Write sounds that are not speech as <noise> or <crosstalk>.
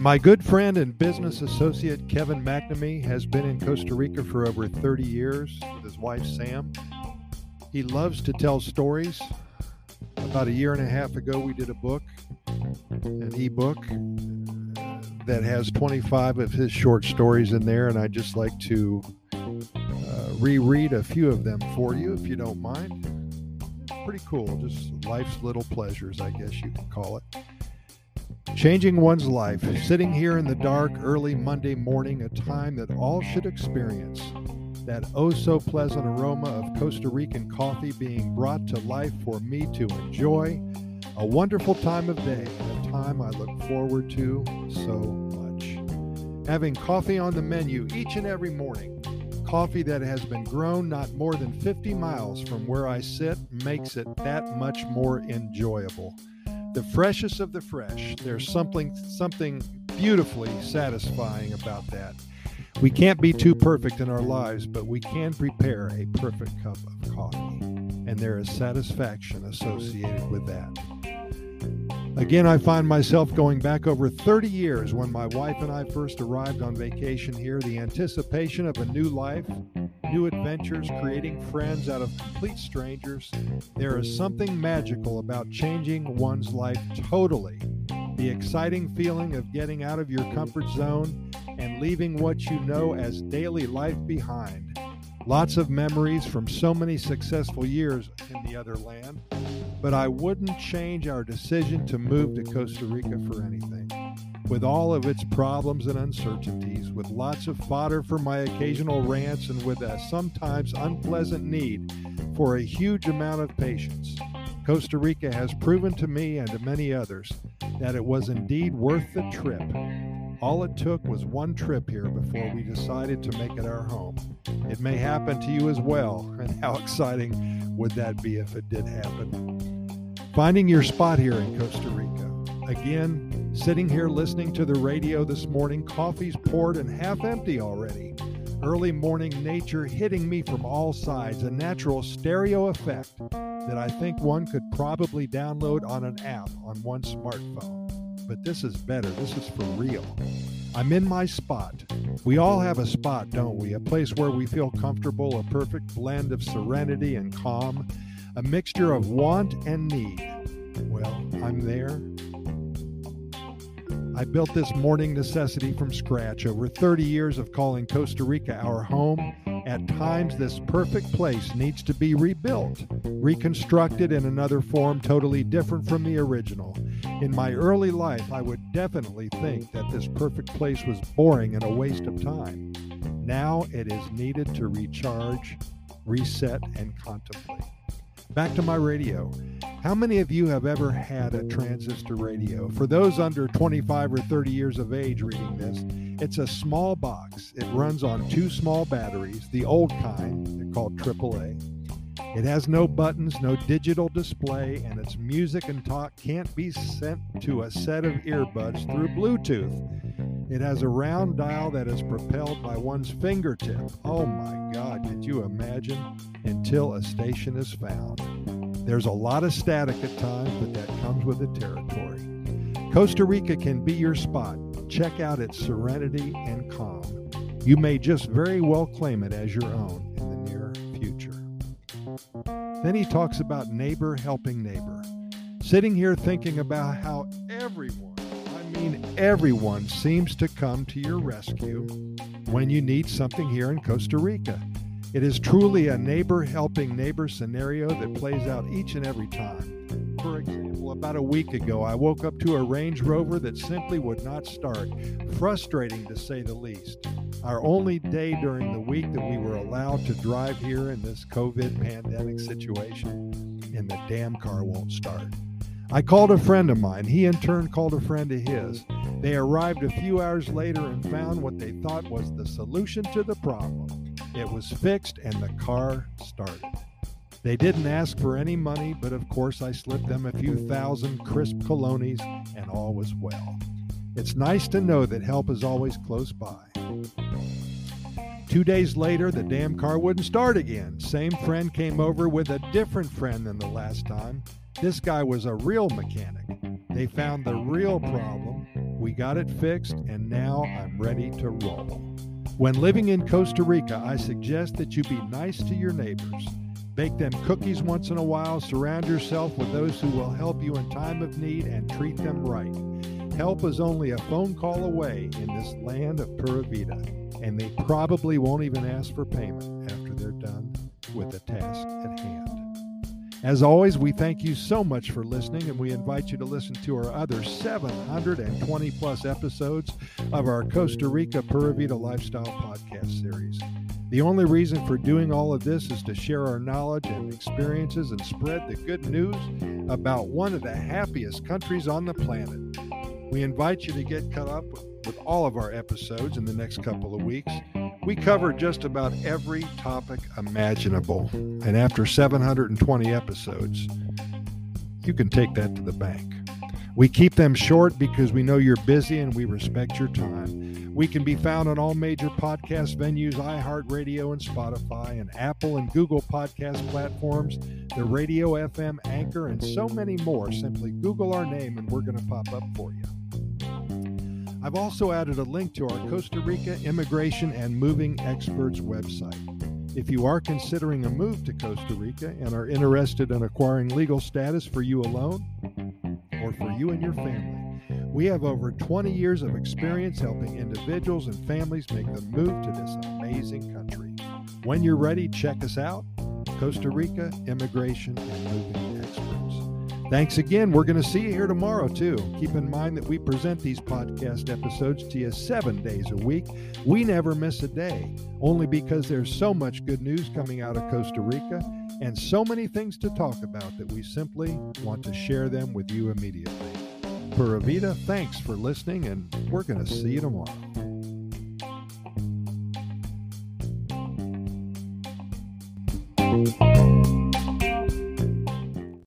My good friend and business associate Kevin McNamee has been in Costa Rica for over 30 years with his wife Sam. He loves to tell stories. About a year and a half ago, we did a book, an ebook that has 25 of his short stories in there, and I'd just like to uh, reread a few of them for you, if you don't mind. Pretty cool, just life's little pleasures, I guess you could call it. Changing one's life, sitting here in the dark early Monday morning, a time that all should experience. That oh so pleasant aroma of Costa Rican coffee being brought to life for me to enjoy. A wonderful time of day, a time I look forward to so much. Having coffee on the menu each and every morning. Coffee that has been grown not more than 50 miles from where I sit makes it that much more enjoyable the freshest of the fresh. There's something something beautifully satisfying about that. We can't be too perfect in our lives, but we can prepare a perfect cup of coffee, and there is satisfaction associated with that. Again, I find myself going back over 30 years when my wife and I first arrived on vacation here. The anticipation of a new life, new adventures, creating friends out of complete strangers. There is something magical about changing one's life totally. The exciting feeling of getting out of your comfort zone and leaving what you know as daily life behind. Lots of memories from so many successful years in the other land, but I wouldn't change our decision to move to Costa Rica for anything with all of its problems and uncertainties, with lots of fodder for my occasional rants, and with a sometimes unpleasant need for a huge amount of patience. Costa Rica has proven to me and to many others that it was indeed worth the trip. All it took was one trip here before we decided to make it our home. It may happen to you as well, and how <laughs> exciting would that be if it did happen? Finding your spot here in Costa Rica. Again, Sitting here listening to the radio this morning, coffee's poured and half empty already. Early morning nature hitting me from all sides, a natural stereo effect that I think one could probably download on an app on one smartphone. But this is better, this is for real. I'm in my spot. We all have a spot, don't we? A place where we feel comfortable, a perfect blend of serenity and calm, a mixture of want and need. Well, I'm there I built this morning necessity from scratch. Over 30 years of calling Costa Rica our home, at times this perfect place needs to be rebuilt, reconstructed in another form totally different from the original. In my early life, I would definitely think that this perfect place was boring and a waste of time. Now it is needed to recharge, reset, and contemplate. Back to my radio. How many of you have ever had a transistor radio? For those under 25 or 30 years of age reading this, it's a small box. It runs on two small batteries, the old kind, they're called AAA. It has no buttons, no digital display, and its music and talk can't be sent to a set of earbuds through Bluetooth. It has a round dial that is propelled by one's fingertip. Oh my God, could you imagine? Until a station is found. There's a lot of static at times, but that comes with the territory. Costa Rica can be your spot. Check out its serenity and calm. You may just very well claim it as your own. In the near future. Then he talks about neighbor helping neighbor. Sitting here thinking about how mean everyone, seems to come to your rescue when you need something here in Costa Rica. It is truly a neighbor helping neighbor scenario that plays out each and every time. For example, about a week ago, I woke up to a Range Rover that simply would not start. Frustrating to say the least our only day during the week that we were allowed to drive here in this COVID pandemic situation, and the damn car won't start. I called a friend of mine. He in turn called a friend of his. They arrived a few hours later and found what they thought was the solution to the problem. It was fixed and the car started. They didn't ask for any money, but of course I slipped them a few thousand crisp colones and all was well. It's nice to know that help is always close by. Two days later, the damn car wouldn't start again. Same friend came over with a different friend than the last time. This guy was a real mechanic. They found the real problem. We got it fixed, and now I'm ready to roll. When living in Costa Rica, I suggest that you be nice to your neighbors. Bake them cookies once in a while. Surround yourself with those who will help you in time of need and treat them right. Help is only a phone call away in this land of Pura Vida and they probably won't even ask for payment after they're done with the task at hand. As always, we thank you so much for listening, and we invite you to listen to our other 720 plus episodes of our Costa Rica Pura Vida Lifestyle podcast series. The only reason for doing all of this is to share our knowledge and experiences and spread the good news about one of the happiest countries on the planet. We invite you to get caught up with all of our episodes in the next couple of weeks. We cover just about every topic imaginable. And after 720 episodes, you can take that to the bank. We keep them short because we know you're busy and we respect your time. We can be found on all major podcast venues, iHeartRadio and Spotify, and Apple and Google podcast platforms, the Radio FM Anchor, and so many more. Simply Google our name and we're going to pop up for you. I've also added a link to our Costa Rica Immigration and Moving Experts website. If you are considering a move to Costa Rica and are interested in acquiring legal status for you alone or for you and your family, we have over 20 years of experience helping individuals and families make the move to this amazing country. When you're ready, check us out Costa Rica Immigration and Moving. Thanks again. We're going to see you here tomorrow, too. Keep in mind that we present these podcast episodes to you seven days a week. We never miss a day, only because there's so much good news coming out of Costa Rica and so many things to talk about that we simply want to share them with you immediately. Pura Vida, thanks for listening, and we're going to see you tomorrow.